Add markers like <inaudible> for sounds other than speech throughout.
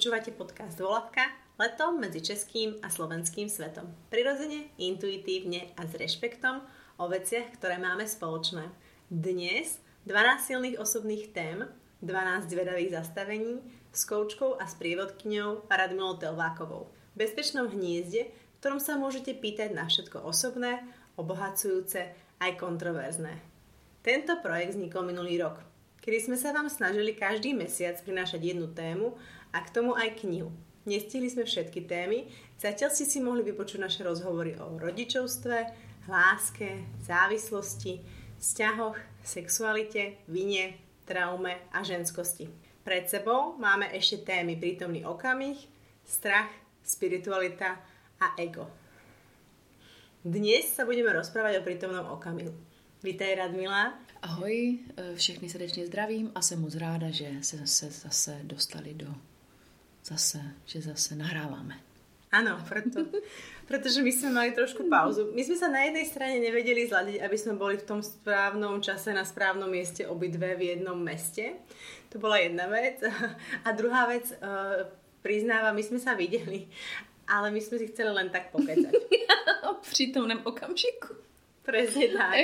Počúvate podcast Volavka, letom medzi českým a slovenským svetom. Prirodzene, intuitívne a s rešpektom o veciach, ktoré máme spoločné. Dnes 12 silných osobných tém, 12 zvedavých zastavení s koučkou a s prievodkyňou Radmilou Telvákovou. V bezpečnom hniezde, v ktorom sa môžete pýtať na všetko osobné, obohacujúce aj kontroverzné. Tento projekt vznikol minulý rok, kedy sme sa vám snažili každý mesiac prinášať jednu tému a k tomu aj knihu. Nestihli sme všetky témy, zatiaľ ste si mohli vypočuť naše rozhovory o rodičovstve, láske, závislosti, vzťahoch, sexualite, vine, traume a ženskosti. Pred sebou máme ešte témy prítomný okamih, strach, spiritualita a ego. Dnes sa budeme rozprávať o prítomnom okamihu. Vítaj Radmila. Ahoj, všechny srdečně zdravím a jsem moc ráda, že se, se zase dostali do zase, že zase nahráváme. Áno, preto, pretože my sme mali trošku pauzu. My sme sa na jednej strane nevedeli zladiť, aby sme boli v tom správnom čase na správnom mieste obidve v jednom meste. To bola jedna vec. A druhá vec, uh, priznávam, my sme sa videli, ale my sme si chceli len tak pokecať. <laughs> v přítomném okamžiku. Presne tak.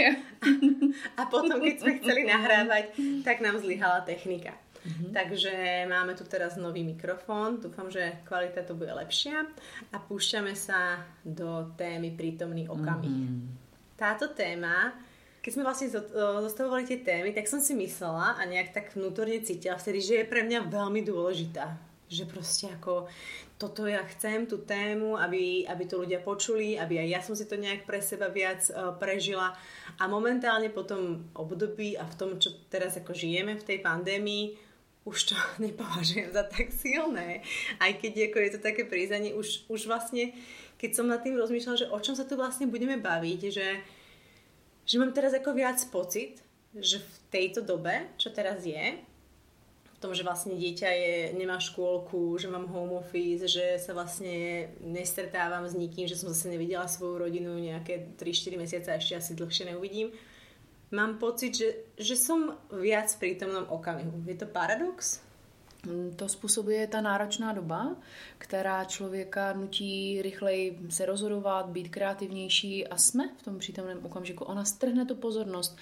<laughs> A potom, keď sme chceli nahrávať, tak nám zlyhala technika. Mm-hmm. Takže máme tu teraz nový mikrofón, dúfam, že kvalita to bude lepšia a púšťame sa do témy prítomný okamih. Mm-hmm. Táto téma, keď sme vlastne zostavovali tie témy, tak som si myslela a nejak tak vnútorne cítila vtedy, že je pre mňa veľmi dôležitá. Že proste ako toto ja chcem, tú tému, aby, aby to ľudia počuli, aby aj ja som si to nejak pre seba viac uh, prežila. A momentálne po tom období a v tom, čo teraz ako žijeme v tej pandémii, už to <laughs> nepovažujem za tak silné. Aj keď ako je to také prízanie, už, už vlastne, keď som nad tým rozmýšľala, že o čom sa tu vlastne budeme baviť, že, že mám teraz ako viac pocit, že v tejto dobe, čo teraz je, v tom, že vlastne dieťa je, nemá škôlku, že mám home office, že sa vlastne nestretávam s nikým, že som zase nevidela svoju rodinu nejaké 3-4 mesiace a ešte asi dlhšie neuvidím mám pocit, že, že som viac v prítomnom okamihu. Je to paradox? Mm, to způsobuje ta náročná doba, která člověka nutí rychleji se rozhodovat, být kreativnější a jsme v tom přítomném okamžiku. Ona strhne tu pozornost.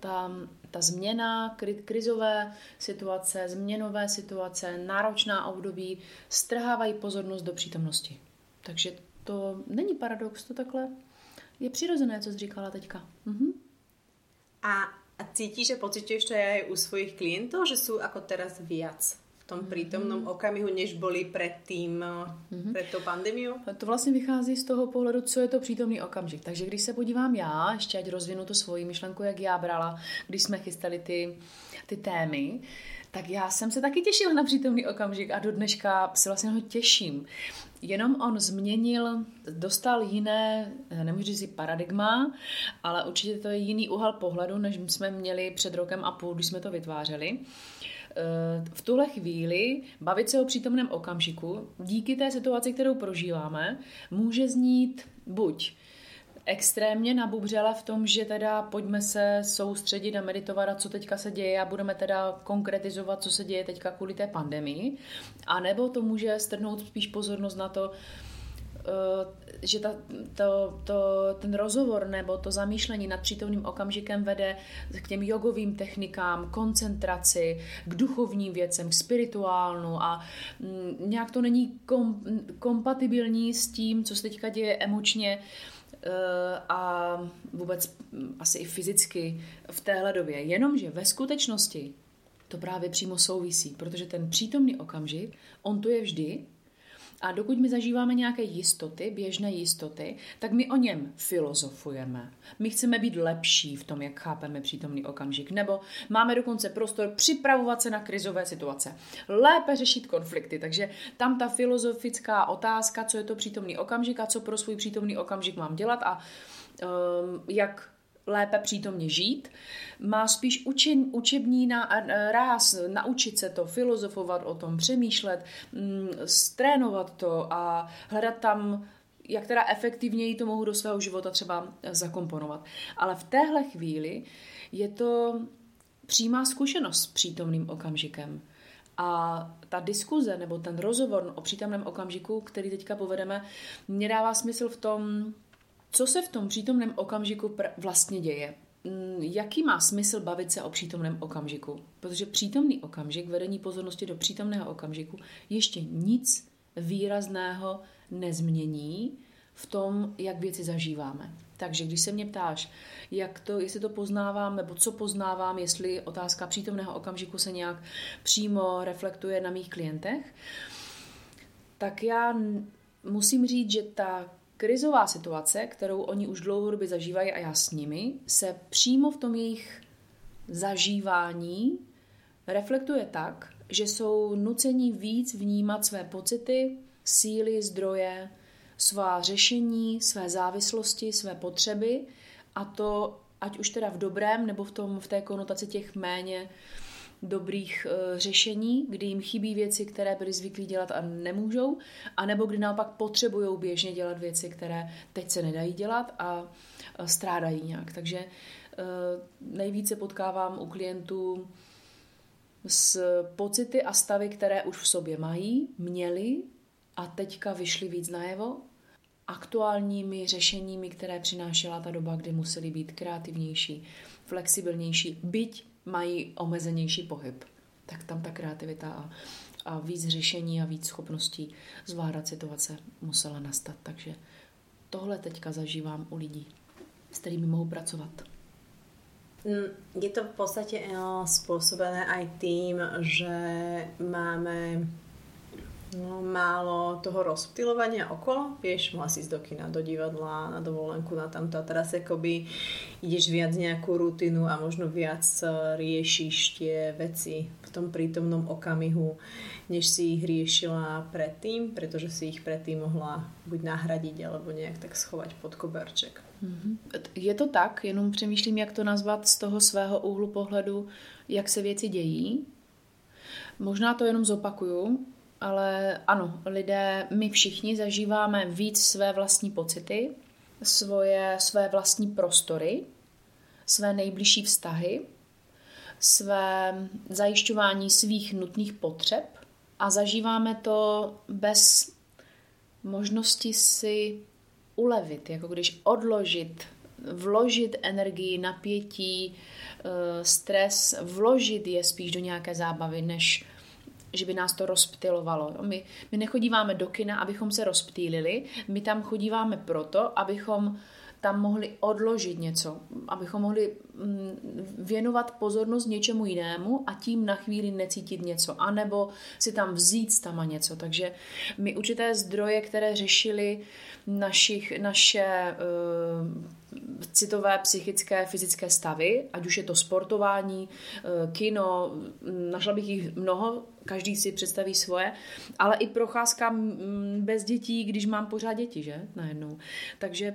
Ta, ta změna, krizové situace, změnové situace, náročná období strhávají pozornost do přítomnosti. Takže to není paradox, to takhle je přirozené, co jsi říkala teďka. Mhm. A, a cítiš, že pociťuješ to aj u svojich klientov, že sú ako teraz viac v tom prítomnom mm-hmm. okamihu, než boli předtím, mm-hmm. před tou pandemiou? To vlastně vychází z toho pohledu, co je to přítomný okamžik. Takže když se podívám já, ještě ať rozvinu tu svoji myšlenku, jak já brala, když jsme chystali ty, ty témy, tak já jsem se taky těšila na přítomný okamžik a do dneška se vlastně ho těším. Jenom on změnil, dostal jiné, nemůžu říct paradigma, ale určitě to je jiný úhel pohledu, než jsme měli před rokem a půl, když jsme to vytvářeli. Eh, v tuhle chvíli bavit se o přítomném okamžiku díky té situaci, kterou prožíváme, může znít buď extrémně nabubřela v tom, že teda pojďme se soustředit a meditovat a co teďka se děje a budeme teda konkretizovat, co se děje teďka kvůli té pandemii. A nebo to může strhnout spíš pozornost na to, eh, že ta, to, to, ten rozhovor nebo to zamýšlení nad přítomným okamžikem vede k těm jogovým technikám, koncentraci, k duchovním věcem, k spirituálnu a mm, nějak to není kom, kompatibilní s tím, co se teďka děje emočně Eh, a vůbec asi i fyzicky v téhle době. Jenomže ve skutečnosti to právě přímo souvisí, protože ten přítomný okamžik, on tu je vždy a dokud my zažíváme nějaké jistoty, běžné jistoty, tak my o něm filozofujeme. My chceme být lepší v tom, jak chápeme přítomný okamžik. Nebo máme dokonce prostor připravovat se na krizové situace. Lépe řešit konflikty. Takže tam ta filozofická otázka, co je to přítomný okamžik a co pro svůj přítomný okamžik mám dělat a um, jak lépe přítomně žít, má spíš učen, učební na, ráz, naučit se to, filozofovat o tom, přemýšlet, mm, strénovat to a hledat tam jak teda efektivněji to mohu do svého života třeba zakomponovat. Ale v téhle chvíli je to přímá zkušenost s přítomným okamžikem. A ta diskuze nebo ten rozhovor o přítomném okamžiku, který teďka povedeme, mě dává smysl v tom, co se v tom přítomném okamžiku vlastně děje. Mm, jaký má smysl bavit se o přítomném okamžiku? Protože přítomný okamžik, vedení pozornosti do přítomného okamžiku, ještě nic výrazného nezmění v tom, jak věci zažíváme. Takže když se mě ptáš, jak to, jestli to poznávám, nebo co poznávám, jestli otázka přítomného okamžiku se nějak přímo reflektuje na mých klientech, tak já musím říct, že ta krizová situace, kterou oni už dlouhodobě zažívají a já s nimi, se přímo v tom jejich zažívání reflektuje tak, že jsou nuceni víc vnímat své pocity, síly, zdroje, svá řešení, své závislosti, své potřeby a to ať už teda v dobrém nebo v, tom, v té konotaci těch méně dobrých uh, řešení, kdy jim chybí věci, které byli zvyklí dělat a nemůžou, anebo kdy naopak potřebují běžně dělat věci, které teď se nedají dělat a strádají nějak. Takže uh, nejvíce potkávám u klientů s pocity a stavy, které už v sobě mají, měli a teďka vyšly víc najevo aktuálními řešeními, které přinášela ta doba, kdy museli být kreativnější, flexibilnější, byť mají omezenější pohyb. Tak tam ta kreativita a, a víc řešení a víc schopností zvládat situace musela nastat. Takže tohle teďka zažívám u lidí, s kterými mohu pracovat. Mm, je to v podstate eh, spôsobené aj tým, že máme no, málo toho rozptilovania okolo. Vieš, mohla si ísť do kina, do divadla, na dovolenku, na tamto a teraz akoby ideš viac nejakú rutinu a možno viac e, riešiš tie veci v tom prítomnom okamihu, než si ich riešila predtým, pretože si ich predtým mohla buď nahradiť alebo nejak tak schovať pod koberček. Mhm. Je to tak, jenom přemýšlím, jak to nazvat z toho svého úhlu pohledu, jak se věci dějí. Možná to jenom zopakuju ale ano, lidé, my všichni zažíváme víc své vlastní pocity, svoje, své vlastní prostory, své nejbližší vztahy, své zajišťování svých nutných potřeb a zažíváme to bez možnosti si ulevit, jako když odložit, vložit energii, napětí, eh, stres, vložit je spíš do nějaké zábavy, než že by nás to rozptilovalo. My, my nechodíváme do kina, abychom se rozptýlili, my tam chodíváme proto, abychom tam mohli odložit něco, abychom mohli mm, věnovat pozornost něčemu jinému a tím na chvíli necítit něco, anebo si tam vzít tam něco. Takže my určité zdroje, které řešili našich, naše uh, citové, psychické, fyzické stavy, ať už je to sportování, uh, kino, našla bych jich mnoho, každý si představí svoje, ale i procházka bez dětí, když mám pořád děti, že? Najednou. Takže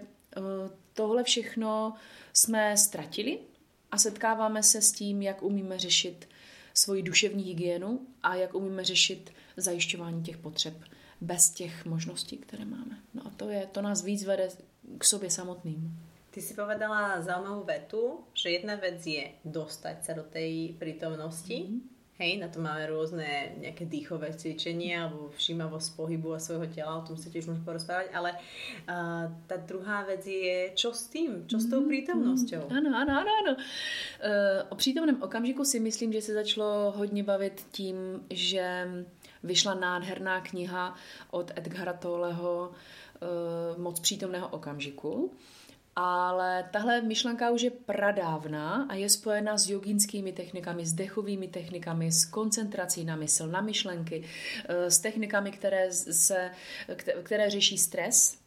tohle všechno jsme ztratili a setkáváme se s tím, jak umíme řešit svoji duševní hygienu a jak umíme řešit zajišťování těch potřeb bez těch možností, které máme. No a to, je, to nás víc vede k sobě samotným. Ty si povedala zaujímavú vetu, že jedna vec je dostať sa do tej prítomnosti, mm-hmm Hej, na to máme rôzne nejaké dýchové cvičenia alebo všímavosť pohybu a svojho tela, o tom sa tiež môžeme porozprávať, ale uh, tá druhá vec je, čo s tým, čo s tou mm, prítomnosťou? Ano, ano, ano, ano. Uh, o přítomném okamžiku si myslím, že se začalo hodně bavit tím, že vyšla nádherná kniha od Edgara Tolleho uh, Moc přítomného okamžiku ale tahle myšlenka už je pradávná a je spojena s jogínskými technikami, s dechovými technikami, s koncentrací na mysl, na myšlenky, eh, s technikami, které, se, které řeší stres.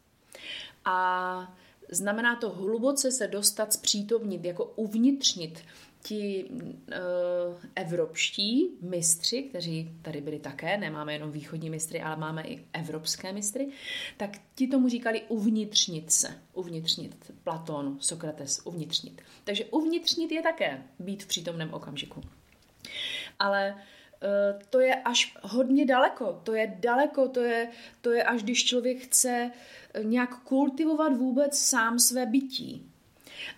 A znamená to hluboce se dostat, zpřítomnit, jako uvnitřnit ti uh, evropští mistři, kteří tady byli také, nemáme jenom východní mistry, ale máme i evropské mistry, tak ti tomu říkali uvnitřnit se, uvnitřnit Platón, Sokrates, uvnitřnit. Takže uvnitřnit je také být v přítomném okamžiku. Ale uh, to je až hodně daleko, to je daleko, to je, to je až když člověk chce nějak kultivovat vůbec sám své bytí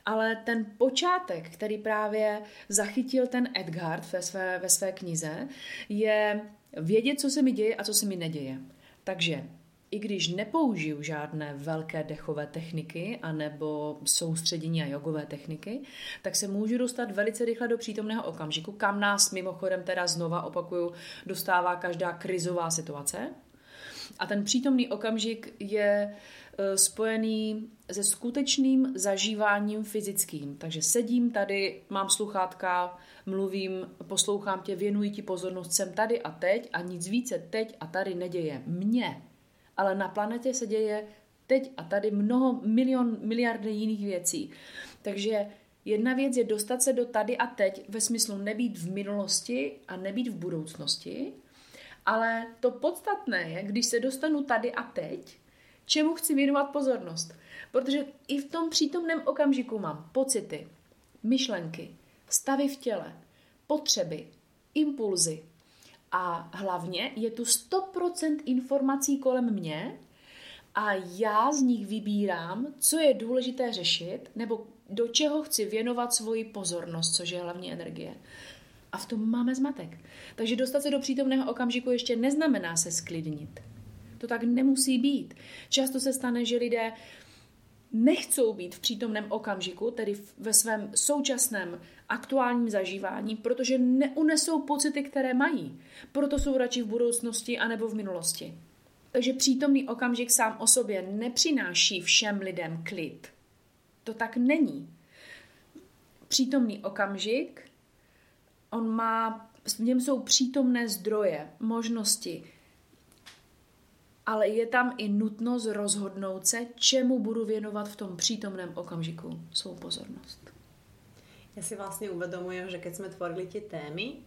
ale ten počátek, který právě zachytil ten Edgard ve své, ve své knize, je vědět, co se mi děje a co se mi neděje. Takže i když nepoužiju žádné velké dechové techniky anebo soustředění a jogové techniky, tak se můžu dostat velice rychle do přítomného okamžiku, kam nás mimochodem teda znova opakuju, dostává každá krizová situace. A ten přítomný okamžik je e, spojený se skutečným zažíváním fyzickým. Takže sedím tady, mám sluchátka, mluvím, poslouchám tě, věnuji ti pozornost, jsem tady a teď a nic více teď a tady neděje mně ale na planetě se děje teď a tady mnoho, milion, miliardy jiných věcí. Takže jedna věc je dostat se do tady a teď ve smyslu nebýt v minulosti a nebýt v budoucnosti, ale to podstatné je, když se dostanu tady a teď, čemu chci věnovat pozornost. Protože i v tom přítomném okamžiku mám pocity, myšlenky, stavy v těle, potřeby, impulzy, a hlavně je tu 100% informací kolem mě a já z nich vybírám, co je důležité řešit nebo do čeho chci věnovat svoji pozornost, což je hlavně energie. A v tom máme zmatek. Takže dostat se do přítomného okamžiku ještě neznamená se sklidnit. To tak nemusí být. Často se stane, že lidé nechcou být v přítomném okamžiku, tedy ve svém současném aktuálním zažívání, protože neunesou pocity, které mají. Proto jsou radši v budoucnosti anebo v minulosti. Takže přítomný okamžik sám o sobě nepřináší všem lidem klid. To tak není. Přítomný okamžik, on má, v něm jsou přítomné zdroje, možnosti, ale je tam i nutnost rozhodnout se, čemu budu věnovat v tom přítomném okamžiku svou pozornost. Ja si vlastne uvedomujem, že keď sme tvorili tie témy,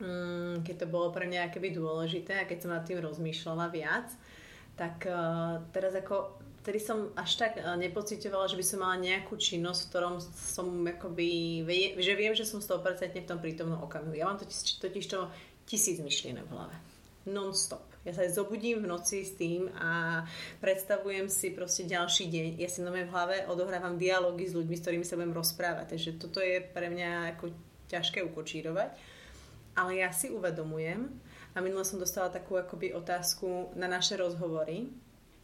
mm, keď to bolo pre mňa akéby dôležité a keď som nad tým rozmýšľala viac, tak uh, teraz ako vtedy som až tak uh, nepocitovala, že by som mala nejakú činnosť, v ktorom som akoby, že viem, že som 100% v tom prítomnom okamihu. Ja mám totiž, totiž to tisíc myšlienok v hlave. Non-stop. Ja sa zobudím v noci s tým a predstavujem si proste ďalší deň. Ja si v hlave odohrávam dialógy s ľuďmi, s ktorými sa budem rozprávať. Takže toto je pre mňa ako ťažké ukočírovať. Ale ja si uvedomujem, a minule som dostala takú akoby otázku na naše rozhovory,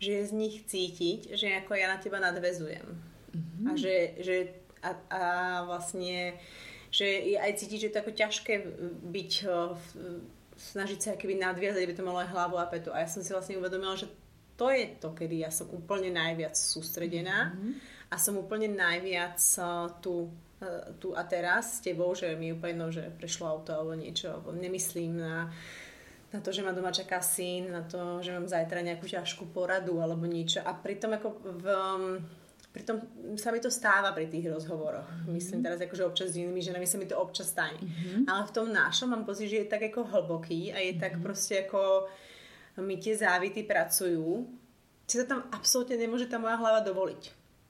že je z nich cítiť, že ako ja na teba nadvezujem. Mm-hmm. A že, že a, a vlastne že je aj cítiť, že je to ako ťažké byť v, snažiť sa keby nadviazať, aby to malo aj hlavu a petu. A ja som si vlastne uvedomila, že to je to, kedy ja som úplne najviac sústredená mm-hmm. a som úplne najviac uh, tu, uh, tu a teraz s tebou, že mi úplne no, že prešlo auto alebo niečo, alebo nemyslím na, na to, že ma doma čaká syn, na to, že mám zajtra nejakú ťažkú poradu alebo niečo. A pritom ako v, um, Pritom sa mi to stáva pri tých rozhovoroch. Mm-hmm. Myslím teraz akože občas s inými ženami sa mi to občas stane. Mm-hmm. Ale v tom našom mám pocit, že je tak ako hlboký a je mm-hmm. tak proste ako mi tie závity pracujú. Si to tam absolútne nemôže tá moja hlava dovoliť.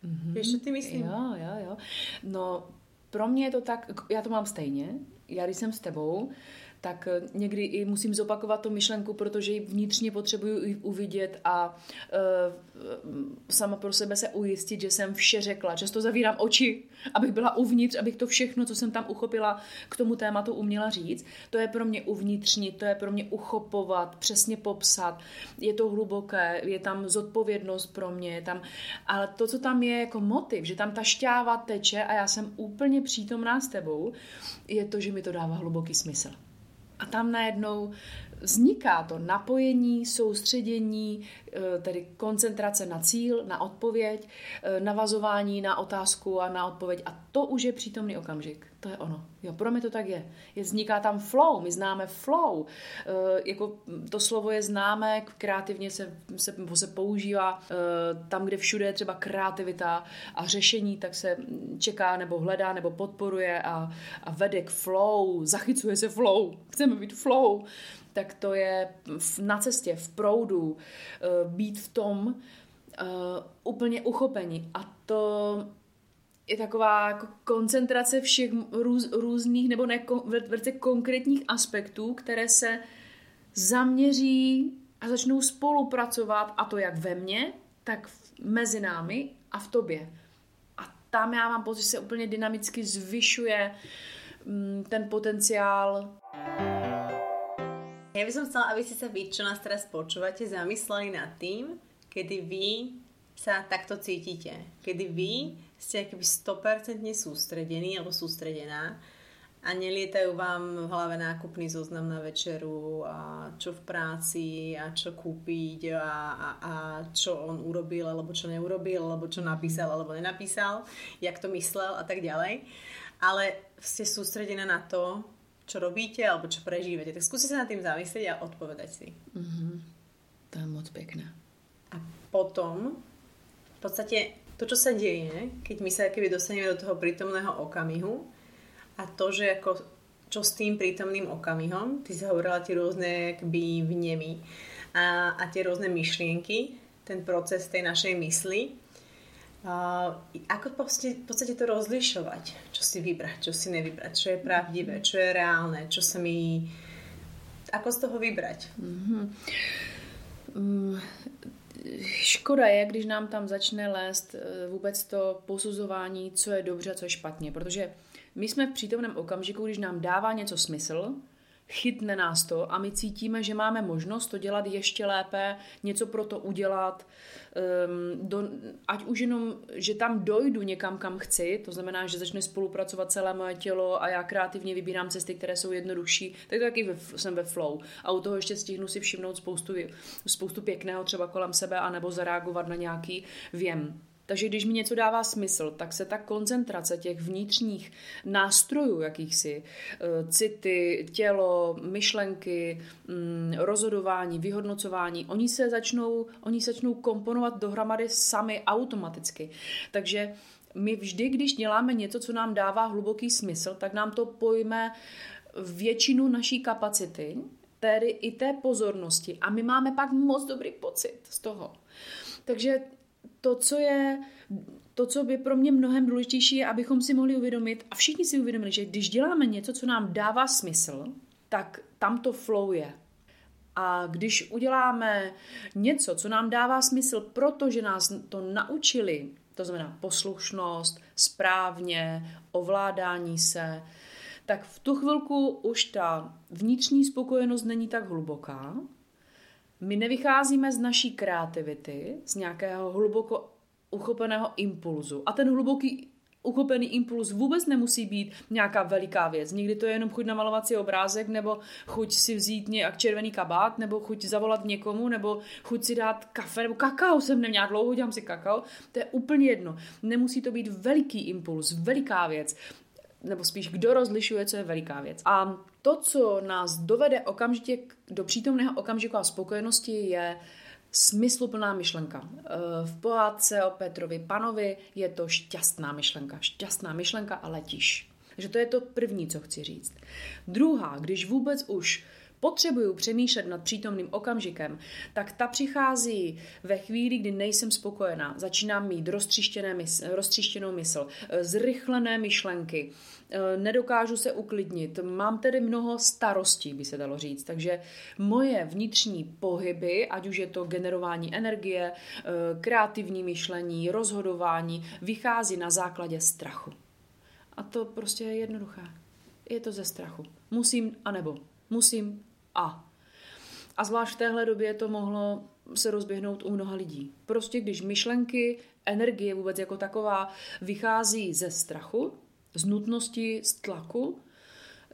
Mm-hmm. Víš, čo ty myslím? Jo, jo, jo. No, pro mě je to tak, já to mám stejně. Já když jsem s tebou, tak eh, někdy i musím zopakovat tu myšlenku, protože ji vnitřně potřebuju uvidět a uh, sama pro sebe se ujistit, že jsem vše řekla. Často zavírám oči, abych byla uvnitř, abych to všechno, co jsem tam uchopila, k tomu tématu uměla říct. To je pro mě uvnitřní, to je pro mě uchopovat, přesně popsat. Je to hluboké, je tam zodpovědnost pro mě, je tam, ale to, co tam je jako motiv, že tam ta šťáva teče a já jsem úplně přítomná s tebou, je to, že mi to dává hluboký smysl. A tam najednou vzniká to napojení, soustředění, eh, tedy koncentrace na cíl, na odpověď, eh, navazování na otázku a na odpověď. A to už je přítomný okamžik. To je ono. Jo, pro mě to tak je. je vzniká tam flow, my známe flow. E, jako to slovo je známé, kreativně se, se, se používá e, tam, kde všude je třeba kreativita a řešení, tak se čeká nebo hledá nebo podporuje a, a vede k flow, zachycuje se flow, chceme být flow tak to je na cestě, v proudu, eh, být v tom uh, úplně uchopení. A to je taková jako koncentrace všech růz, různých nebo ne, velice konkrétních aspektů, které se zaměří a začnou spolupracovat, a to jak ve mně, tak mezi námi a v tobě. A tam já mám pocit, že se úplně dynamicky zvyšuje mm, ten potenciál Ja by som chcela, aby ste sa vy, čo nás teraz počúvate, zamysleli nad tým, kedy vy sa takto cítite. Kedy vy ste akoby 100% sústredení alebo sústredená a nelietajú vám v hlave nákupný zoznam na večeru a čo v práci a čo kúpiť a, a, a čo on urobil alebo čo neurobil alebo čo napísal alebo nenapísal, jak to myslel a tak ďalej. Ale ste sústredené na to, čo robíte alebo čo prežívate. Tak skúste sa nad tým zamyslieť a odpovedať si. Mm-hmm. To je moc pekné. A potom v podstate to, čo sa deje, keď my sa keby dostaneme do toho prítomného okamihu, a to, že ako, čo s tým prítomným okamihom, ty si hovorila tie rôzne akby vnemy a, a tie rôzne myšlienky, ten proces tej našej mysli, Uh, ako v podstate to rozlišovať? Čo si vybrať, čo si nevybrať, čo je pravdivé, čo je reálne, čo sa mi... Ako z toho vybrať? Mm-hmm. Mm, škoda je, když nám tam začne lézt eh, vůbec to posuzování, co je dobře a co je špatně, protože my jsme v přítomném okamžiku, když nám dává něco smysl, chytne nás to a my cítíme, že máme možnost to dělat ještě lépe, něco pro to udělat, um, do, ať už jenom, že tam dojdu někam, kam chci, to znamená, že začne spolupracovat celé moje tělo a já kreativně vybírám cesty, které jsou jednodušší, tak taky ve, jsem ve flow. A u toho ještě stihnu si všimnout spoustu, spoustu pěkného třeba kolem sebe, anebo zareagovat na nějaký věm. Takže když mi něco dává smysl, tak se ta koncentrace těch vnitřních nástrojů jakýchsi, eh, city, tělo, myšlenky, mm, rozhodování, vyhodnocování, oni se začnou, oni se začnou komponovat dohromady sami automaticky. Takže my vždy, když děláme něco, co nám dává hluboký smysl, tak nám to pojme většinu naší kapacity, tedy i té pozornosti. A my máme pak moc dobrý pocit z toho. Takže to, co je, to, co by pro mě mnohem důležitější, je, abychom si mohli uvědomit, a všichni si uvědomili, že když děláme něco, co nám dává smysl, tak tam to flow je. A když uděláme něco, co nám dává smysl, protože nás to naučili, to znamená poslušnost, správně, ovládání se, tak v tu chvilku už ta vnitřní spokojenost není tak hluboká, my nevycházíme z naší kreativity, z nějakého hluboko uchopeného impulzu. A ten hluboký uchopený impuls vůbec nemusí být nějaká veliká věc. Někdy to je jenom chuť namalovat si obrázek, nebo chuť si vzít nějak červený kabát, nebo chuť zavolat někomu, nebo chuť si dát kafe, nebo kakao jsem neměla dlouho, dělám si kakao. To je úplně jedno. Nemusí to být veliký impuls, veliká věc nebo spíš kdo rozlišuje, co je veliká věc. A to, co nás dovede okamžitě do přítomného okamžiku a spokojenosti, je smysluplná myšlenka. Eh, v pohádce o Petrovi Panovi je to šťastná myšlenka. Šťastná myšlenka a letíš. Takže to je to první, co chci říct. Druhá, když vůbec už potřebuju přemýšlet nad přítomným okamžikem, tak ta přichází ve chvíli, kdy nejsem spokojená. Začínám mít roztříštěné mysl, roztříštěnou mysl, eh, zrychlené myšlenky, eh, nedokážu se uklidnit, mám tedy mnoho starostí, by se dalo říct. Takže moje vnitřní pohyby, ať už je to generování energie, eh, kreativní myšlení, rozhodování, vychází na základě strachu. A to prostě je jednoduché. Je to ze strachu. Musím, anebo musím, a. A zvlášť v téhle době to mohlo se rozběhnout u mnoha lidí. Prostě když myšlenky, energie vůbec jako taková vychází ze strachu, z nutnosti, z tlaku,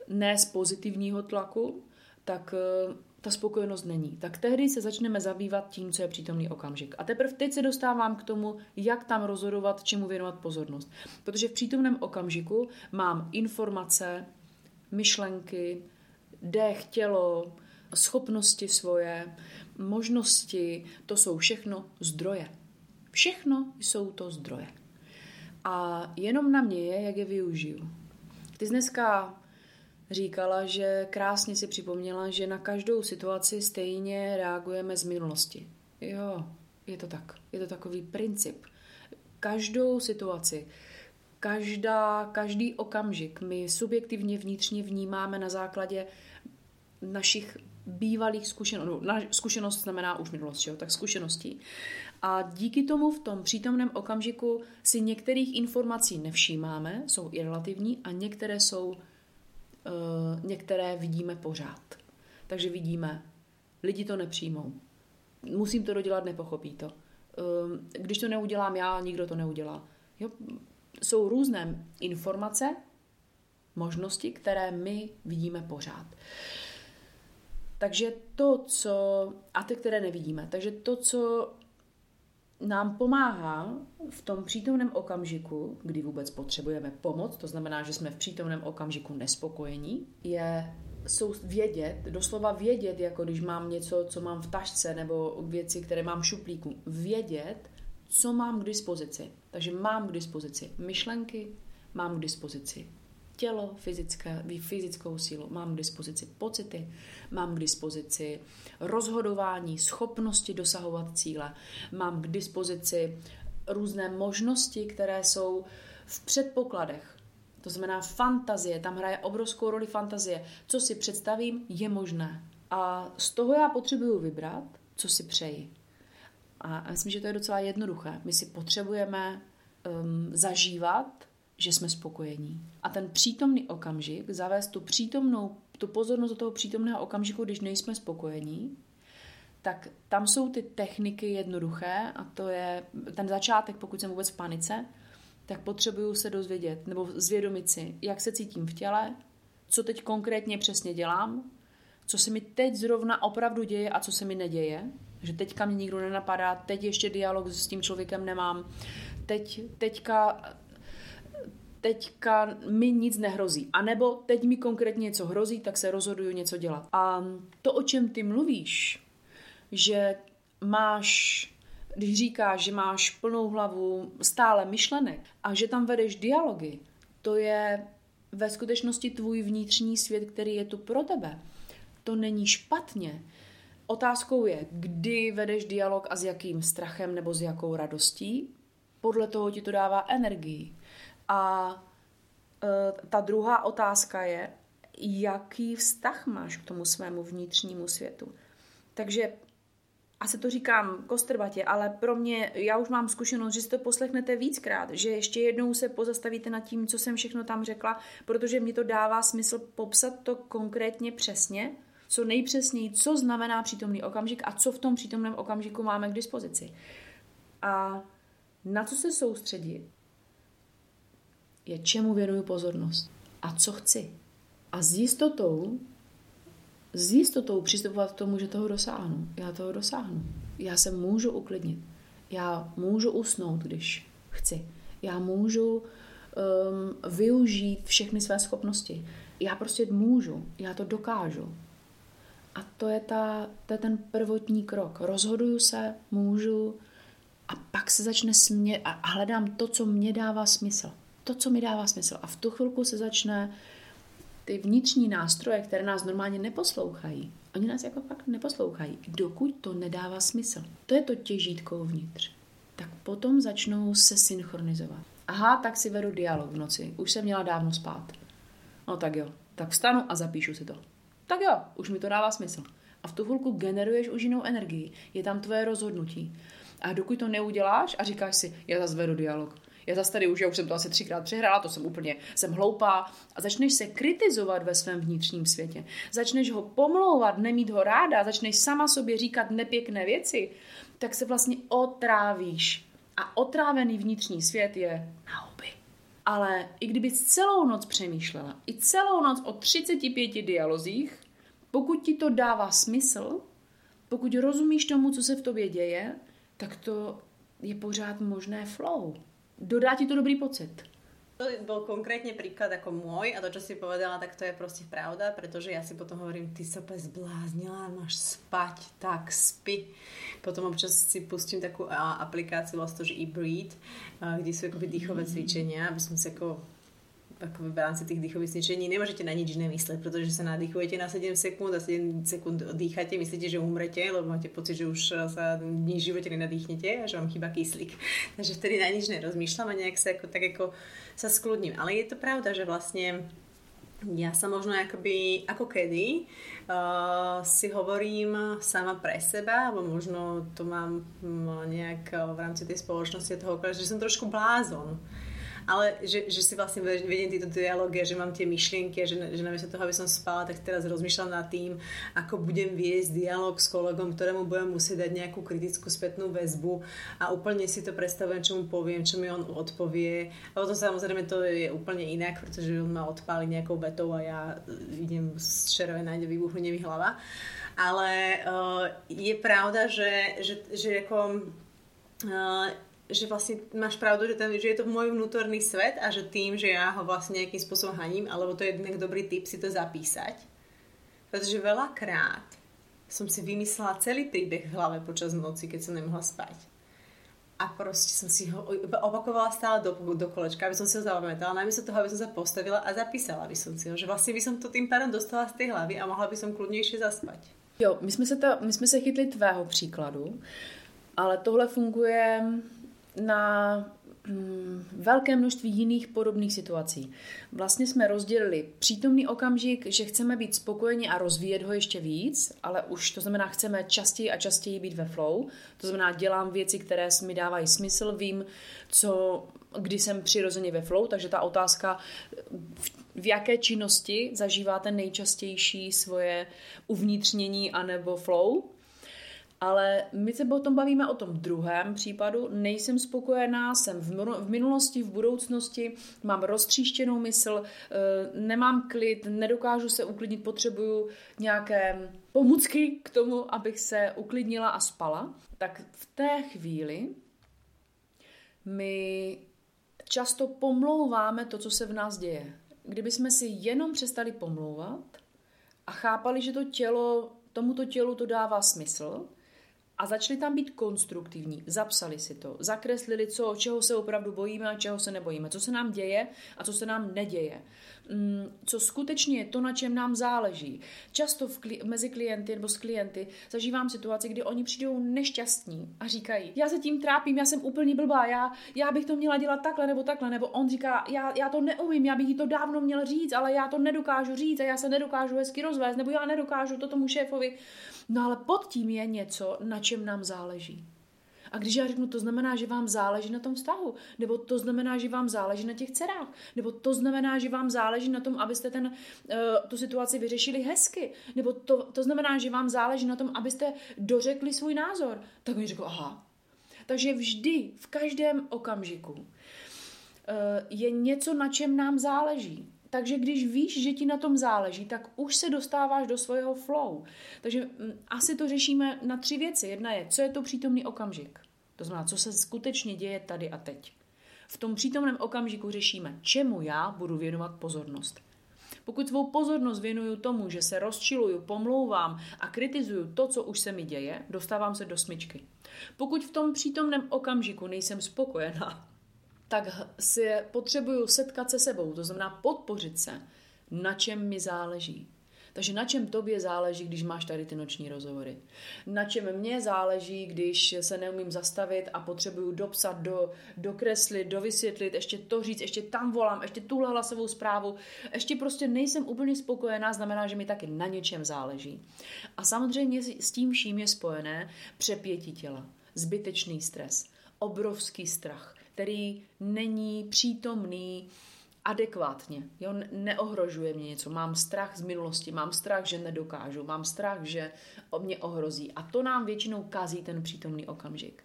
ne z pozitivního tlaku, tak eh, ta spokojenost není. Tak tehdy se začneme zabývat tím, co je přítomný okamžik. A teprve teď se dostávám k tomu, jak tam rozhodovat, čemu věnovat pozornost. Protože v přítomném okamžiku mám informace, myšlenky, dech, tělo, schopnosti svoje, možnosti, to jsou všechno zdroje. Všechno jsou to zdroje. A jenom na mě je, jak je využiju. Ty jsi dneska říkala, že krásně si připomněla, že na každou situaci stejně reagujeme z minulosti. Jo, je to tak. Je to takový princip. Každou situaci, každá, každý okamžik my subjektivně vnitřně vnímáme na základě našich bývalých zkušeností, no, zkušenost znamená už minulost, jo, tak zkušeností. A díky tomu v tom přítomném okamžiku si některých informací nevšímáme, jsou i relativní a některé jsou, uh, některé vidíme pořád. takže vidíme, lidi to nepřijmou. Musím to dodělat, nepochopí to. Ehm, když to neudělám já, nikdo to neudělá. Jo? Jsou různé informace, možnosti, které my vidíme pořád. Takže to, co, a ty, které nevidíme, takže to, co nám pomáhá v tom přítomném okamžiku, kdy vůbec potřebujeme pomoc, to znamená, že jsme v přítomném okamžiku nespokojení, je jsou vědět, doslova vědět, jako když mám něco, co mám v tašce, nebo věci, které mám v šuplíku, vědět, co mám k dispozici. Takže mám k dispozici myšlenky, mám k dispozici tělo, fyzické, fyzickou sílu, mám k dispozici pocity, mám k dispozici rozhodování, schopnosti dosahovat cíle, mám k dispozici různé možnosti, které jsou v předpokladech. To znamená fantazie, tam hraje obrovskou roli fantazie. Co si představím, je možné. A z toho já potřebuju vybrat, co si přeji. A myslím, že to je docela jednoduché. My si potřebujeme um, zažívat že jsme spokojení. A ten přítomný okamžik, zavést tu přítomnou, tu pozornost do toho přítomného okamžiku, když nejsme spokojení, tak tam jsou ty techniky jednoduché a to je ten začátek, pokud jsem vůbec v panice, tak potřebuju se dozvědět nebo zvědomit si, jak se cítím v těle, co teď konkrétně přesně dělám, co se mi teď zrovna opravdu děje a co se mi neděje. Že teďka mě nikdo nenapadá, teď ještě dialog s tím člověkem nemám, teď, teďka teďka mi nic nehrozí. A nebo teď mi konkrétně něco hrozí, tak se rozhoduju něco dělat. A to, o čem ty mluvíš, že máš když říkáš, že máš plnou hlavu stále myšlenek a že tam vedeš dialogy, to je ve skutečnosti tvůj vnitřní svět, který je tu pro tebe. To není špatně. Otázkou je, kdy vedeš dialog a s jakým strachem nebo s jakou radostí. Podle toho ti to dává energii. A e, ta druhá otázka je, jaký vztah máš k tomu svému vnitřnímu světu. Takže asi to říkám kostrbatě, ale pro mě, já už mám zkušenost, že si to poslechnete víckrát, že ještě jednou se pozastavíte nad tím, co jsem všechno tam řekla, protože mi to dává smysl popsat to konkrétně přesně, co nejpřesněji, co znamená přítomný okamžik a co v tom přítomném okamžiku máme k dispozici. A na co se soustředit, je čemu věnuju pozornost a co chci. A s jistotou, s jistotou přistupovat k tomu, že toho dosáhnu. Já toho dosáhnu. Já se můžu uklidnit. Já můžu usnout, když chci. Já můžu um, využít všechny své schopnosti. Já prostě můžu. Já to dokážu. A to je, ta, to je ten prvotní krok. Rozhoduju se, můžu a pak se začne smět a hledám to, co mě dává smysl to, co mi dává smysl. A v tu chvilku se začne ty vnitřní nástroje, které nás normálně neposlouchají, oni nás jako fakt neposlouchají, dokud to nedává smysl. To je to těžítko vnitř. Tak potom začnou se synchronizovat. Aha, tak si vedu dialog v noci. Už jsem měla dávno spát. No tak jo, tak vstanu a zapíšu si to. Tak jo, už mi to dává smysl. A v tu chvilku generuješ už jinou energii. Je tam tvoje rozhodnutí. A dokud to neuděláš a říkáš si, já zase vedu dialog, já zase tady už, já už jsem to asi třikrát přehrála, to jsem úplně, jsem hloupá. A začneš se kritizovat ve svém vnitřním světě. Začneš ho pomlouvat, nemít ho ráda, začneš sama sobě říkat nepěkné věci, tak se vlastně otrávíš. A otrávený vnitřní svět je na huby. Ale i kdyby celou noc přemýšlela, i celou noc o 35 dialozích, pokud ti to dává smysl, pokud rozumíš tomu, co se v tobě děje, tak to je pořád možné flow dodá ti to dobrý pocit. To bol konkrétne príklad ako môj a to, čo si povedala, tak to je proste pravda, pretože ja si potom hovorím, ty sa úplne zbláznila, máš spať, tak spí. Potom občas si pustím takú aplikáciu, vlastne to, že e-breathe, kde sú akoby dýchové cvičenia, aby som si ako ako v rámci tých dýchových cvičení nemôžete na nič nemysleť, pretože sa nadýchujete na 7 sekúnd a 7 sekúnd dýchate, myslíte, že umrete, lebo máte pocit, že už sa v živote nenadýchnete a že vám chýba kyslík. <laughs> Takže vtedy na nič nerozmýšľam a nejak sa ako, tak ako sa skľudním. Ale je to pravda, že vlastne ja sa možno akoby, ako kedy uh, si hovorím sama pre seba, alebo možno to mám nejak v rámci tej spoločnosti toho, že som trošku blázon ale že, že si vlastne vediem tieto dialógy že mám tie myšlienky že, že namiesto toho, aby som spala, tak teraz rozmýšľam nad tým, ako budem viesť dialog s kolegom, ktorému budem musieť dať nejakú kritickú spätnú väzbu a úplne si to predstavujem, čo mu poviem, čo mi on odpovie. A potom samozrejme to je úplne inak, pretože on ma odpáli nejakou vetou a ja idem z červená, vybuchne mi hlava. Ale uh, je pravda, že, že, že ako uh, že vlastne máš pravdu, že, ten, že je to môj vnútorný svet a že tým, že ja ho vlastne nejakým spôsobom haním, alebo to je jednak dobrý tip si to zapísať. Pretože veľakrát som si vymyslela celý príbeh v hlave počas noci, keď som nemohla spať. A proste som si ho opakovala stále do, do kolečka, aby som si ho zapamätala, namiesto toho, aby som sa postavila a zapísala by som si ho. Že vlastne by som to tým pádem dostala z tej hlavy a mohla by som kľudnejšie zaspať. Jo, my jsme se, to, my jsme se chytli tvého příkladu, ale tohle funguje na mm, velké množství jiných podobných situací. Vlastně jsme rozdělili přítomný okamžik, že chceme být spokojeni a rozvíjet ho ještě víc, ale už to znamená, chceme častěji a častěji být ve flow. To znamená, dělám věci, které mi dávají smysl, vím, co, kdy jsem přirozeně ve flow, takže ta otázka, v jaké činnosti zažíváte nejčastější svoje uvnitřnění anebo flow, ale my se potom bavíme o tom druhém případu. Nejsem spokojená, jsem v minulosti, v budoucnosti, mám roztříštěnou mysl, eh, nemám klid, nedokážu se uklidnit, potřebuju nějaké pomůcky k tomu, abych se uklidnila a spala. Tak v té chvíli my často pomlouváme to, co se v nás děje. Kdyby jsme si jenom přestali pomlouvat a chápali, že to tělo, tomuto tělu to dává smysl, a začali tam být konstruktivní. Zapsali si to, zakreslili, co, čeho se opravdu bojíme a čeho se nebojíme, co se nám děje a co se nám neděje. Mm, co skutečně je to, na čem nám záleží. Často v kli- mezi klienty nebo s klienty zažívám situaci, kdy oni přijdou nešťastní a říkají, já se tím trápím, já jsem úplně blbá, já, já bych to měla dělat takhle nebo takhle, nebo on říká, já, já to neumím, já bych jí to dávno měl říct, ale já to nedokážu říct a já se nedokážu hezky rozvést, nebo já nedokážu to tomu šéfovi. No ale pod tím je něco, na čem nám záleží. A když já řeknu, to znamená, že vám záleží na tom vztahu, nebo to znamená, že vám záleží na těch dcerách, nebo to znamená, že vám záleží na tom, abyste ten, uh, tu situaci vyřešili hezky, nebo to, to znamená, že vám záleží na tom, abyste dořekli svůj názor, tak oni řekl, aha. Takže vždy, v každém okamžiku uh, je něco, na čem nám záleží. Takže když víš, že ti na tom záleží, tak už se dostáváš do svého flow. Takže mm, asi to řešíme na tři věci. Jedna je, co je to přítomný okamžik. To znamená, co se skutečně děje tady a teď. V tom přítomném okamžiku řešíme, čemu já budu věnovat pozornost. Pokud svou pozornost věnuju tomu, že se rozčiluju, pomlouvám a kritizuju to, co už se mi děje, dostávám se do smyčky. Pokud v tom přítomném okamžiku nejsem spokojená, tak si potřebuju setkat se sebou, to znamená podpořit se, na čem mi záleží. Takže na čem tobě záleží, když máš tady ty noční rozhovory? Na čem mě záleží, když se neumím zastavit a potřebuju dopsat, do, dokreslit, dovysvětlit, ještě to říct, ještě tam volám, ještě tuhle hlasovou zprávu, ještě prostě nejsem úplně spokojená, znamená, že mi taky na něčem záleží. A samozřejmě s tím vším je spojené přepětí těla, zbytečný stres, obrovský strach, který není přítomný adekvátně. Jo? Neohrožuje mě něco. Mám strach z minulosti, mám strach, že nedokážu, mám strach, že mě ohrozí. A to nám většinou kazí ten přítomný okamžik.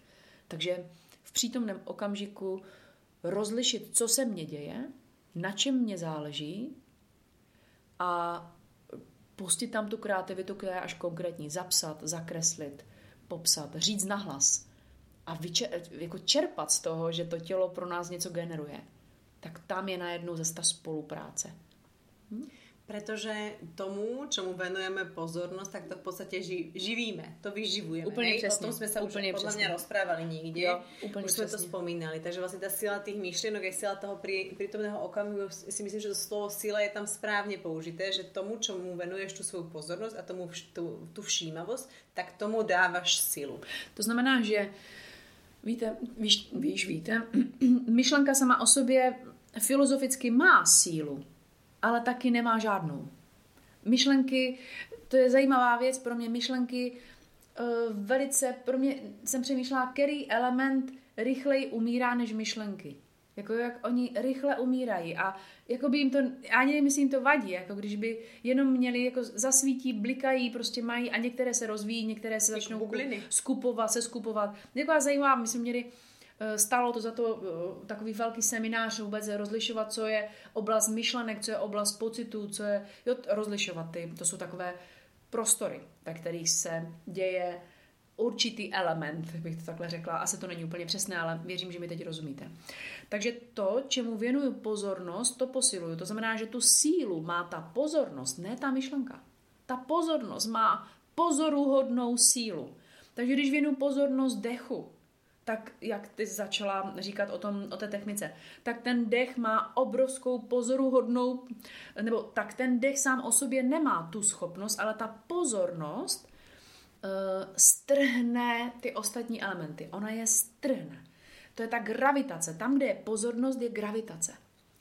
Takže v přítomném okamžiku rozlišit, co se mně děje, na čem mě záleží a pustit tam tu kreativitu, která je až konkrétní. Zapsat, zakreslit, popsat, říct nahlas a vyčer, jako čerpat z toho, že to tělo pro nás něco generuje, tak tam je najednou zase ta spolupráce. Hm? Pretože tomu, čomu venujeme pozornosť, tak to v podstate ži, živíme, to vyživujeme. Úplne presne. O tom sme sa úplne už podľa mňa rozprávali niekde. Jo, úplne už sme to spomínali. Takže vlastne tá sila tých myšlienok je sila toho prí, prítomného okamihu, si myslím, že to slovo sila je tam správne použité, že tomu, čomu venuješ tú svoju pozornosť a tomu tú, tú všímavosť, tak tomu dávaš silu. To znamená, že Víte, víš, víš, víte, <clears throat> myšlenka sama o sobě filozoficky má sílu, ale taky nemá žádnou. Myšlenky, to je zajímavá věc pro mě, myšlenky uh, velice, pro mě jsem přemýšlela, který element rychleji umírá než myšlenky. Jako jak oni rychle umírají a jako by jim to, ani nevím, jestli jim to vadí, jako když by jenom měli, jako zasvítí, blikají, prostě mají a některé se rozvíjí, některé se začnou bubliny. skupovat, se skupovat. Jako zajímavá, my jsme měli eh, Stálo to za to eh, takový velký seminář vůbec rozlišovat, co je oblast myšlenek, co je oblast pocitů, co je, jo, rozlišovat ty, to jsou takové prostory, ve kterých se děje určitý element, bych to takhle řekla. Asi to není úplně přesné, ale věřím, že mi teď rozumíte. Takže to, čemu věnuju pozornost, to posiluju. To znamená, že tu sílu má ta pozornost, ne ta myšlenka. Ta pozornost má pozoruhodnou sílu. Takže když věnu pozornost dechu, tak jak ty začala říkat o, tom, o té technice, tak ten dech má obrovskou pozoruhodnou, nebo tak ten dech sám o sobě nemá tu schopnost, ale ta pozornost uh, strhne ty ostatní elementy. Ona je strhne. To je ta gravitace. Tam, kde je pozornost, je gravitace.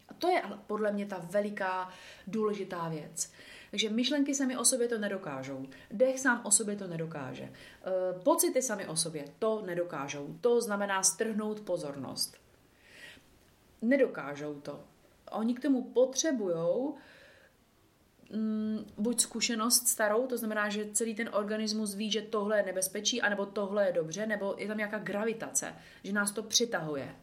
A to je podle mě ta veliká důležitá věc. Takže myšlenky sami o sobě to nedokážou. Dech sám o sobě to nedokáže. E, pocity sami o sobě to nedokážou. To znamená strhnout pozornost. Nedokážou to. Oni k tomu potřebují mm, buď zkušenost starou, to znamená, že celý ten organismus ví, že tohle je nebezpečí, anebo tohle je dobře, nebo je tam nějaká gravitace, že nás to přitahuje.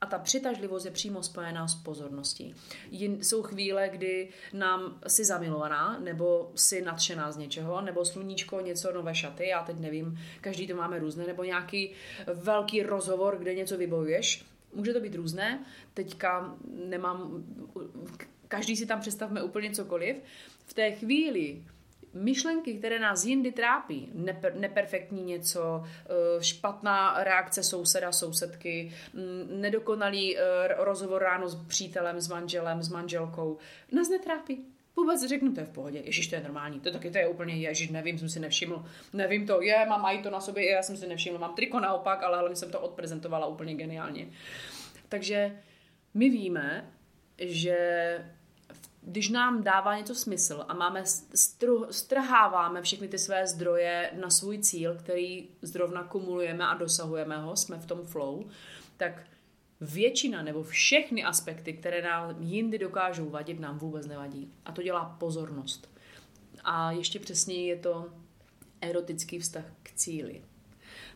A ta přitažlivost je přímo spojená s pozorností. Jsou chvíle, kdy nám si zamilovaná, nebo si nadšená z něčeho, nebo sluníčko, něco nové šaty, já teď nevím, každý to máme různé, nebo nějaký velký rozhovor, kde něco vybojuješ. Může to být různé. Teďka nemám každý si tam představme úplně cokoliv, v té chvíli myšlenky, které nás jindy trápí, neper, neperfektní něco, eh, špatná reakce souseda, sousedky, mm, nedokonalý eh, rozhovor ráno s přítelem, s manželem, s manželkou, nás netrápí. Vůbec řeknu, to je v pohodě, ježiš, to je normální, to taky to je úplně, ježiš, nevím, jsem si nevšiml, nevím to, je, mám aj to na sobě, já jsem si nevšiml, mám triko naopak, ale hlavně jsem to odprezentovala úplně geniálně. Takže my víme, že když nám dává něco smysl a máme stru, strháváme všechny ty své zdroje na svůj cíl, který zrovna kumulujeme a dosahujeme ho, jsme v tom flow, tak většina nebo všechny aspekty, které nám jindy dokážou vadit, nám vůbec nevadí. A to dělá pozornost. A ještě přesněji je to erotický vztah k cíli.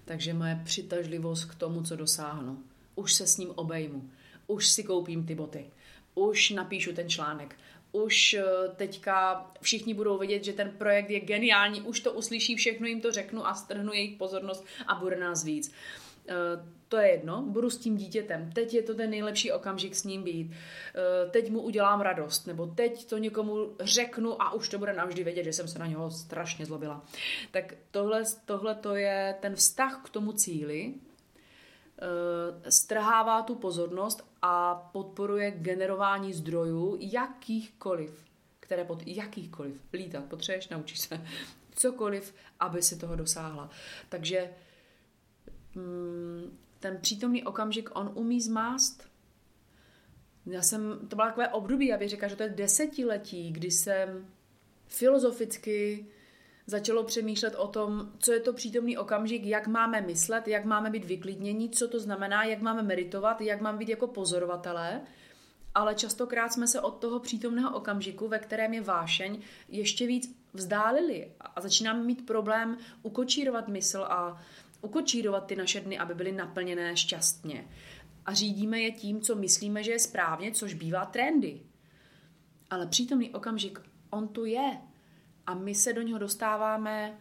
Takže moje přitažlivost k tomu, co dosáhnu. Už se s ním obejmu. Už si koupím ty boty. Už napíšu ten článek už eh, teďka všichni budou vědět, že ten projekt je geniální, už to uslyší, všechno jim to řeknu a strhnu jejich pozornost a bude nás víc. Eh, to je jedno, budu s tím dítětem, teď je to ten nejlepší okamžik s ním být, eh, teď mu udělám radost, nebo teď to někomu řeknu a už to bude navždy vědět, že jsem se na něho strašně zlobila. Tak tohle, tohle to je ten vztah k tomu cíli, strhává tu pozornost a podporuje generování zdrojů jakýchkoliv, které pod jakýchkoliv lítat potřebuješ, naučíš se <laughs> cokoliv, aby si toho dosáhla. Takže mm, ten přítomný okamžik, on umí zmást. Já jsem, to bylo takové období, já bych řekla, že to je desetiletí, kdy jsem filozoficky začalo přemýšlet o tom, co je to přítomný okamžik, jak máme myslet, jak máme být vyklidnění, co to znamená, jak máme meditovat, jak máme být jako pozorovatelé. Ale častokrát jsme se od toho přítomného okamžiku, ve kterém je vášeň, ještě víc vzdálili a začínáme mít problém ukočírovat mysl a ukočírovat ty naše dny, aby byly naplněné šťastně. A řídíme je tím, co myslíme, že je správně, což bývá trendy. Ale přítomný okamžik, on tu je a my se do něho dostáváme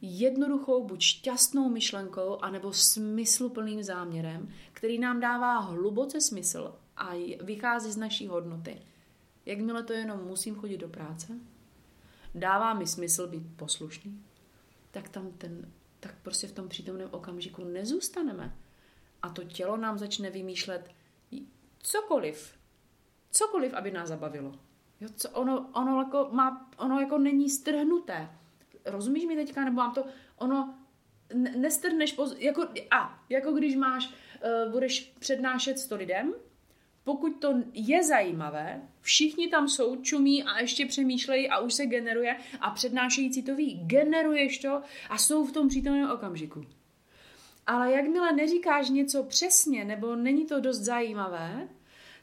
jednoduchou, buď šťastnou myšlenkou, anebo smysluplným záměrem, který nám dává hluboce smysl a vychází z naší hodnoty. Jakmile to jenom musím chodit do práce, dává mi smysl být poslušný, tak tam ten, tak prostě v tom přítomném okamžiku nezůstaneme. A to tělo nám začne vymýšlet cokoliv, cokoliv, aby nás zabavilo. Jo, co ono, ono, jako má, ono jako není strhnuté. Rozumíš mi teďka, nebo mám to, ono nestrhneš, poz, jako, a, jako když máš, uh, budeš přednášet sto lidem, pokud to je zajímavé, všichni tam jsou, čumí a ještě přemýšlejí a už se generuje a přednášející to ví. Generuješ to a jsou v tom přítomném okamžiku. Ale jakmile neříkáš něco přesně nebo není to dost zajímavé,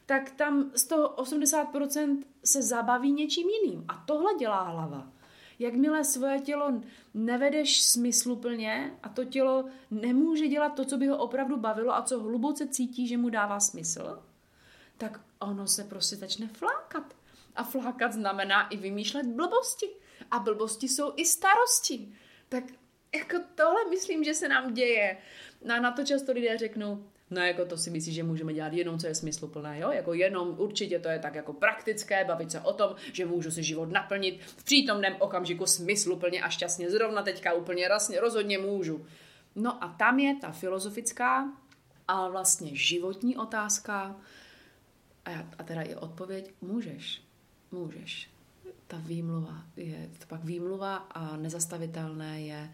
tak tam z toho 80% se zabaví něčím jiným. A tohle dělá hlava. Jakmile svoje tělo nevedeš smysluplně a to tělo nemůže dělat to, co by ho opravdu bavilo a co hluboce cítí, že mu dává smysl, tak ono se prostě začne flákat. A flákat znamená i vymýšlet blbosti. A blbosti jsou i starosti. Tak jako tohle myslím, že se nám děje. Na, na to často lidé řeknou, No jako to si myslíš, že můžeme dělat jenom, co je smysluplné, jo? Jako jenom určitě to je tak jako praktické, bavit se o tom, že můžu si život naplnit v přítomném okamžiku smysluplně a šťastně. Zrovna teďka úplně rasně, rozhodně můžu. No a tam je ta filozofická, ale vlastně životní otázka, a, já, a teda i odpověď, můžeš, můžeš. Ta výmluva je, to pak výmluva a nezastavitelné je,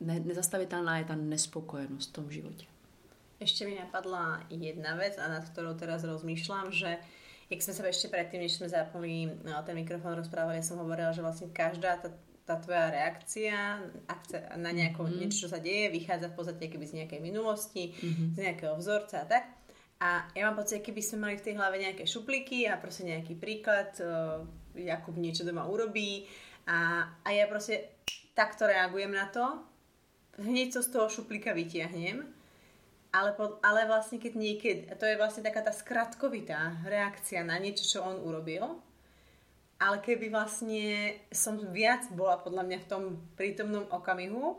ne, nezastavitelná je ta nespokojenost v tom životě. Ešte mi napadla jedna vec a nad ktorou teraz rozmýšľam, že jak sme sa ešte predtým, než sme zapli no, ten mikrofón rozprávali, som hovorila, že vlastne každá tá, tá tvoja reakcia na nejako, mm-hmm. niečo, čo sa deje, vychádza v podstate keby z nejakej minulosti, mm-hmm. z nejakého vzorca a tak. A ja mám pocit, keby sme mali v tej hlave nejaké šupliky a proste nejaký príklad, uh, Jakub niečo doma urobí a, a ja proste takto reagujem na to, hneď to z toho šuplíka vytiahnem ale, po, ale vlastne keď niekedy, to je vlastne taká tá skratkovitá reakcia na niečo, čo on urobil, ale keby vlastne som viac bola podľa mňa v tom prítomnom okamihu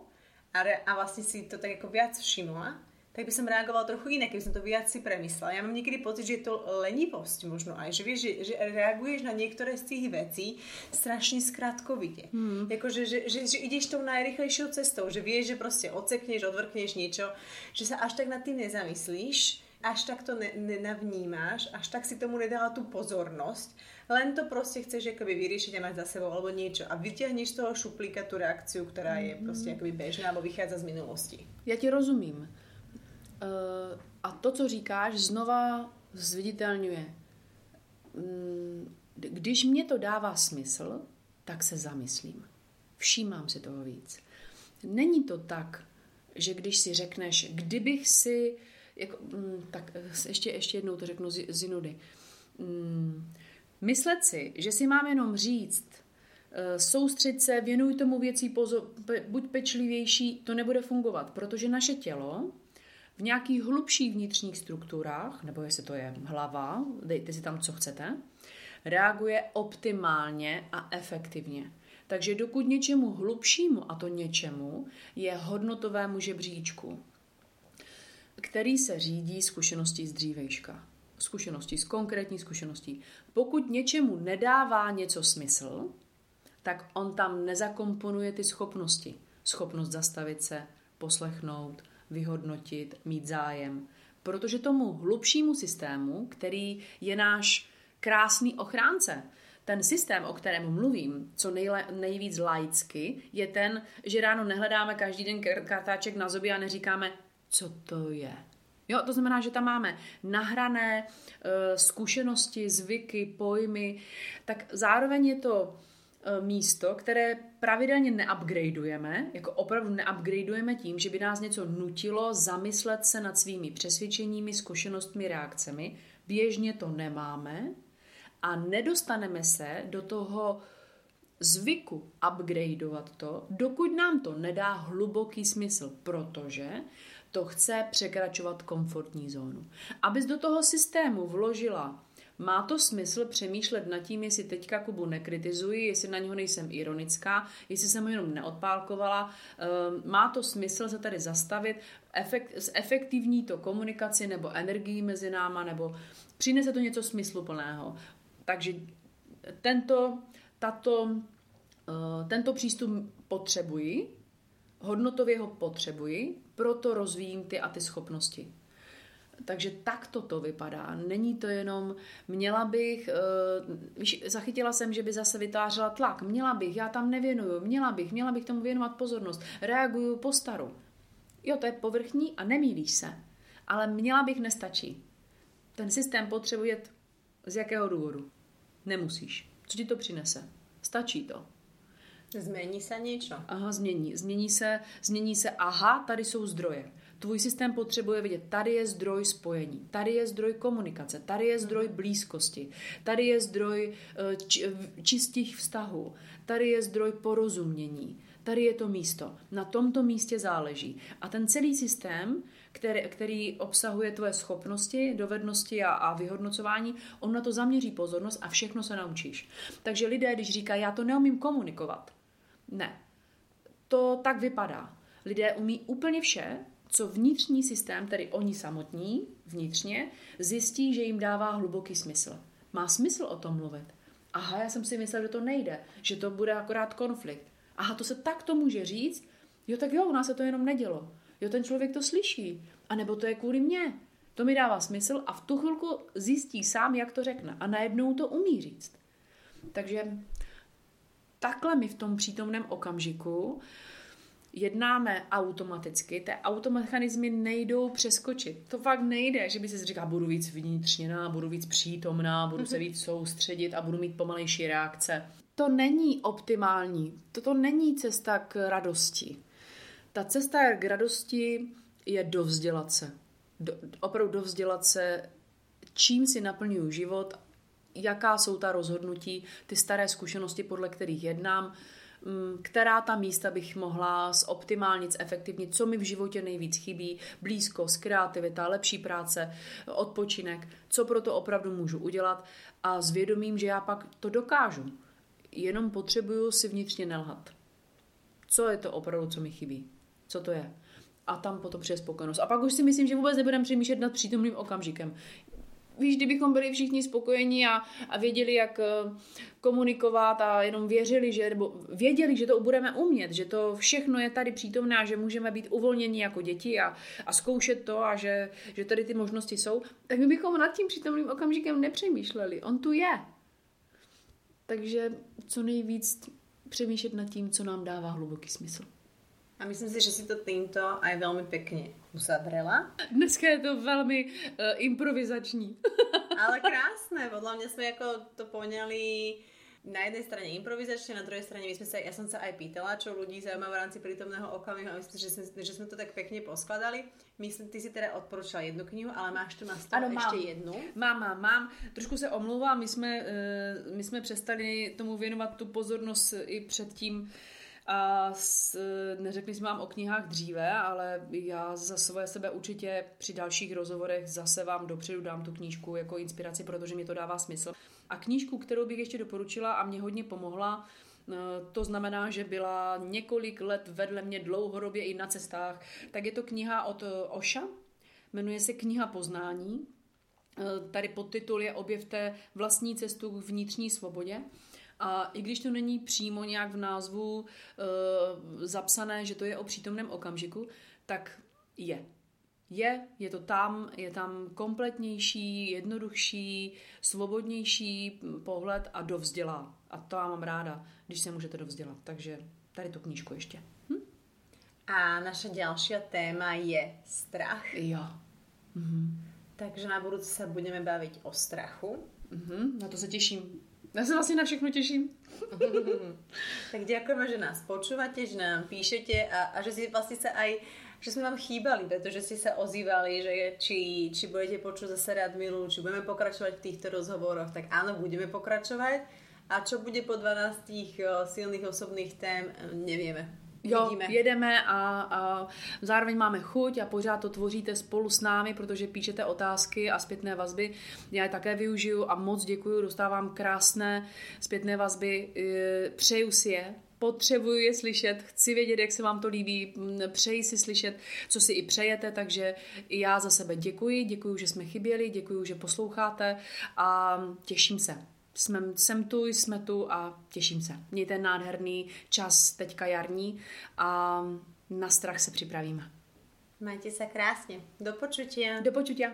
a, re, a vlastne si to tak ako viac všimla, tak by som reagovala trochu inak, keby som to viac si premyslela. Ja mám niekedy pocit, že je to lenivosť možno aj, že vieš, že, že reaguješ na niektoré z tých vecí strašne skratkovite. Hmm. Jako, že, že, že, že ideš tou najrychlejšou cestou, že vieš, že proste odsekneš, odvrkneš niečo, že sa až tak nad tým nezamyslíš, až tak to ne, nenavnímáš, až tak si tomu nedala tú pozornosť, len to proste chceš akoby vyriešiť a mať za sebou alebo niečo a vyťahneš z toho šuplíka tú reakciu, ktorá je proste akoby bežná alebo vychádza z minulosti. Ja ti rozumím. Uh, a to, co říkáš, znova zviditelňuje. Mm, když mě to dává smysl, tak se zamyslím. Všímám si toho víc. Není to tak, že když si řekneš, kdybych si, jako, mm, tak eh, ještě, ještě jednou to řeknu z, z nudy. Mm, myslet si, že si mám jenom říct, eh, soustřed se, věnuj tomu věcí, pozor, buď pečlivější, to nebude fungovat, protože naše tělo v nějakých hlubších vnitřních strukturách, nebo jestli to je hlava, dejte si tam, co chcete, reaguje optimálně a efektivně. Takže dokud něčemu hlubšímu, a to něčemu, je hodnotovému žebříčku, který se řídí zkušeností z dřívejška. Zkušeností, z konkrétní zkušeností. Pokud něčemu nedává něco smysl, tak on tam nezakomponuje ty schopnosti. Schopnost zastavit se, poslechnout, vyhodnotit, mít zájem. Protože tomu hlubšímu systému, který je náš krásný ochránce, ten systém, o kterém mluvím, co nejle, nejvíc laicky, je ten, že ráno nehledáme každý den kartáček na zobě a neříkáme, co to je. Jo, to znamená, že tam máme nahrané uh, zkušenosti, zvyky, pojmy, tak zároveň je to E, místo, které pravidelně neupgradeujeme, jako opravdu neupgradeujeme tím, že by nás něco nutilo zamyslet se nad svými přesvědčeními, zkušenostmi, reakcemi. Běžně to nemáme a nedostaneme se do toho zvyku upgradeovat to, dokud nám to nedá hluboký smysl, protože to chce překračovat komfortní zónu. Abys do toho systému vložila má to smysl přemýšlet nad tím, jestli teďka Kubu nekritizuji, jestli na něho nejsem ironická, jestli jsem ho jenom neodpálkovala. Ehm, má to smysl se tady zastavit, efekt, zefektivní to komunikaci nebo energii mezi náma, nebo přinese to něco smysluplného. Takže tento, tato, eh, tento přístup potřebuji, hodnotově ho potřebuji, proto rozvíjím ty a ty schopnosti. Takže tak to vypadá. Není to jenom, měla bych, uh, víš, zachytila jsem, že by zase vytvářela tlak. Měla bych, já tam nevěnuju, měla bych, měla bych tomu věnovat pozornost. Reaguju po staru. Jo, to je povrchní a nemýlíš se. Ale měla bych nestačí. Ten systém potřebuje z jakého důvodu? Nemusíš. Co ti to přinese? Stačí to. Změní se něco. Aha, změní. Změní se, změní se, aha, tady jsou zdroje Tvůj systém potřebuje vidět, tady je zdroj spojení, tady je zdroj komunikace, tady je zdroj blízkosti, tady je zdroj eh, čistých vztahů, tady je zdroj porozumění, tady je to místo. Na tomto místě záleží. A ten celý systém, který, který obsahuje tvoje schopnosti, dovednosti a, a vyhodnocování, on na to zaměří pozornost a všechno se naučíš. Takže lidé, když říkají, já to neumím komunikovat, ne. To tak vypadá. Lidé umí úplně vše, co vnitřní systém, tedy oni samotní, vnitřně, zjistí, že jim dává hluboký smysl. Má smysl o tom mluvit. Aha, já jsem si myslel, že to nejde, že to bude akorát konflikt. Aha, to se takto může říct, jo, tak jo, u nás se to jenom nedělo. Jo, ten člověk to slyší. A nebo to je kvůli mně. To mi dává smysl a v tu chvilku zjistí sám, jak to řekne. A najednou to umí říct. Takže takhle my v tom přítomném okamžiku jednáme automaticky, ty automechanizmy nejdou přeskočit. To fakt nejde, že by se říká, budu víc vnitřněná, budu víc přítomná, budu se mhm. víc soustředit a budu mít pomalejší reakce. To není optimální, toto není cesta k radosti. Ta cesta k radosti je dovzdělat se. Do, opravdu dovzdělat se, čím si naplňuju život, jaká jsou ta rozhodnutí, ty staré zkušenosti, podle kterých jednám, která ta místa bych mohla zoptimálnit, zefektivnit, co mi v životě nejvíc chybí, blízkost, kreativita, lepší práce, odpočinek, co pro to opravdu můžu udělat a zvědomím, že já pak to dokážu. Jenom potřebuju si vnitřně nelhat. Co je to opravdu, co mi chybí? Co to je? A tam potom přijde spokojenost. A pak už si myslím, že vůbec nebudeme přemýšlet nad přítomným okamžikem víš, kdybychom byli všichni spokojení a, a věděli, jak eh, komunikovat a jenom věřili, že, nebo věděli, že to budeme umět, že to všechno je tady přítomné a že můžeme být uvolněni jako děti a, a zkoušet to a že, že tady ty možnosti jsou, tak my bychom nad tím přítomným okamžikem nepřemýšleli. On tu je. Takže co nejvíc přemýšlet nad tím, co nám dává hluboký smysl. A myslím si, že si to týmto aj veľmi pekne uzavrela. Dneska je to velmi uh, improvizační. <laughs> Ale krásné, podľa mňa sme ako to poňali na jednej strane improvizačne, na druhej strane my sme sa, ja som sa aj pýtala, čo ľudí zaujíma v rámci prítomného okamihu a myslím, že sme, že sme to tak pekne poskladali. Myslím, ty si teda odporúčala jednu knihu, ale máš tu na stole ano, ještě jednu. Mám, mám, mám. Trošku se omlouvám, my jsme, uh, my jsme přestali tomu věnovat tu pozornost i předtím, a s, neřekli jsme vám o knihách dříve, ale já za svoje sebe určitě při dalších rozhovorech zase vám dopředu dám tu knížku jako inspiraci, protože mi to dává smysl. A knížku, kterou bych ještě doporučila a mě hodně pomohla, eh, to znamená, že byla několik let vedle mě dlouhodobě i na cestách, tak je to kniha od eh, Oša, jmenuje se Kniha poznání. Eh, tady podtitul je Objevte vlastní cestu k vnitřní svobodě. A i když to není přímo nějak v názvu uh, zapsané, že to je o přítomném okamžiku, tak je. Je, je to tam, je tam kompletnější, jednodušší, svobodnější pohled a dovzdělá. A to já mám ráda, když se můžete dovzdělat. Takže tady tu knížku ještě. Hm? A naše další téma je strach. Jo. Mhm. Takže na budoucí se budeme bavit o strachu. Mhm, na to se těším. Já se vlastně na všechno těším. <laughs> tak děkujeme, že nás počúvate, že nám píšete a, a že si vlastně se aj že jsme vám chýbali, protože ste sa ozývali, že či, či budete počuť zase rád milu, či budeme pokračovať v týchto rozhovoroch, tak áno, budeme pokračovať. A čo bude po 12 silných osobných tém, nevieme. Jo, Vidíme. jedeme a, a zároveň máme chuť a pořád to tvoříte spolu s námi, protože píšete otázky a zpětné vazby. Já je také využiju a moc děkuji, dostávám krásné zpětné vazby. E, přeju si je, potřebuju je slyšet, chci vědět, jak se vám to líbí, přeji si slyšet, co si i přejete, takže i já za sebe děkuji, děkuji, že jsme chyběli, děkuji, že posloucháte a těším se jsme, jsem tu, jsme tu a těším se. Mějte nádherný čas teďka jarní a na strach se připravíme. Majte se krásně. Do počutia. Do počutia.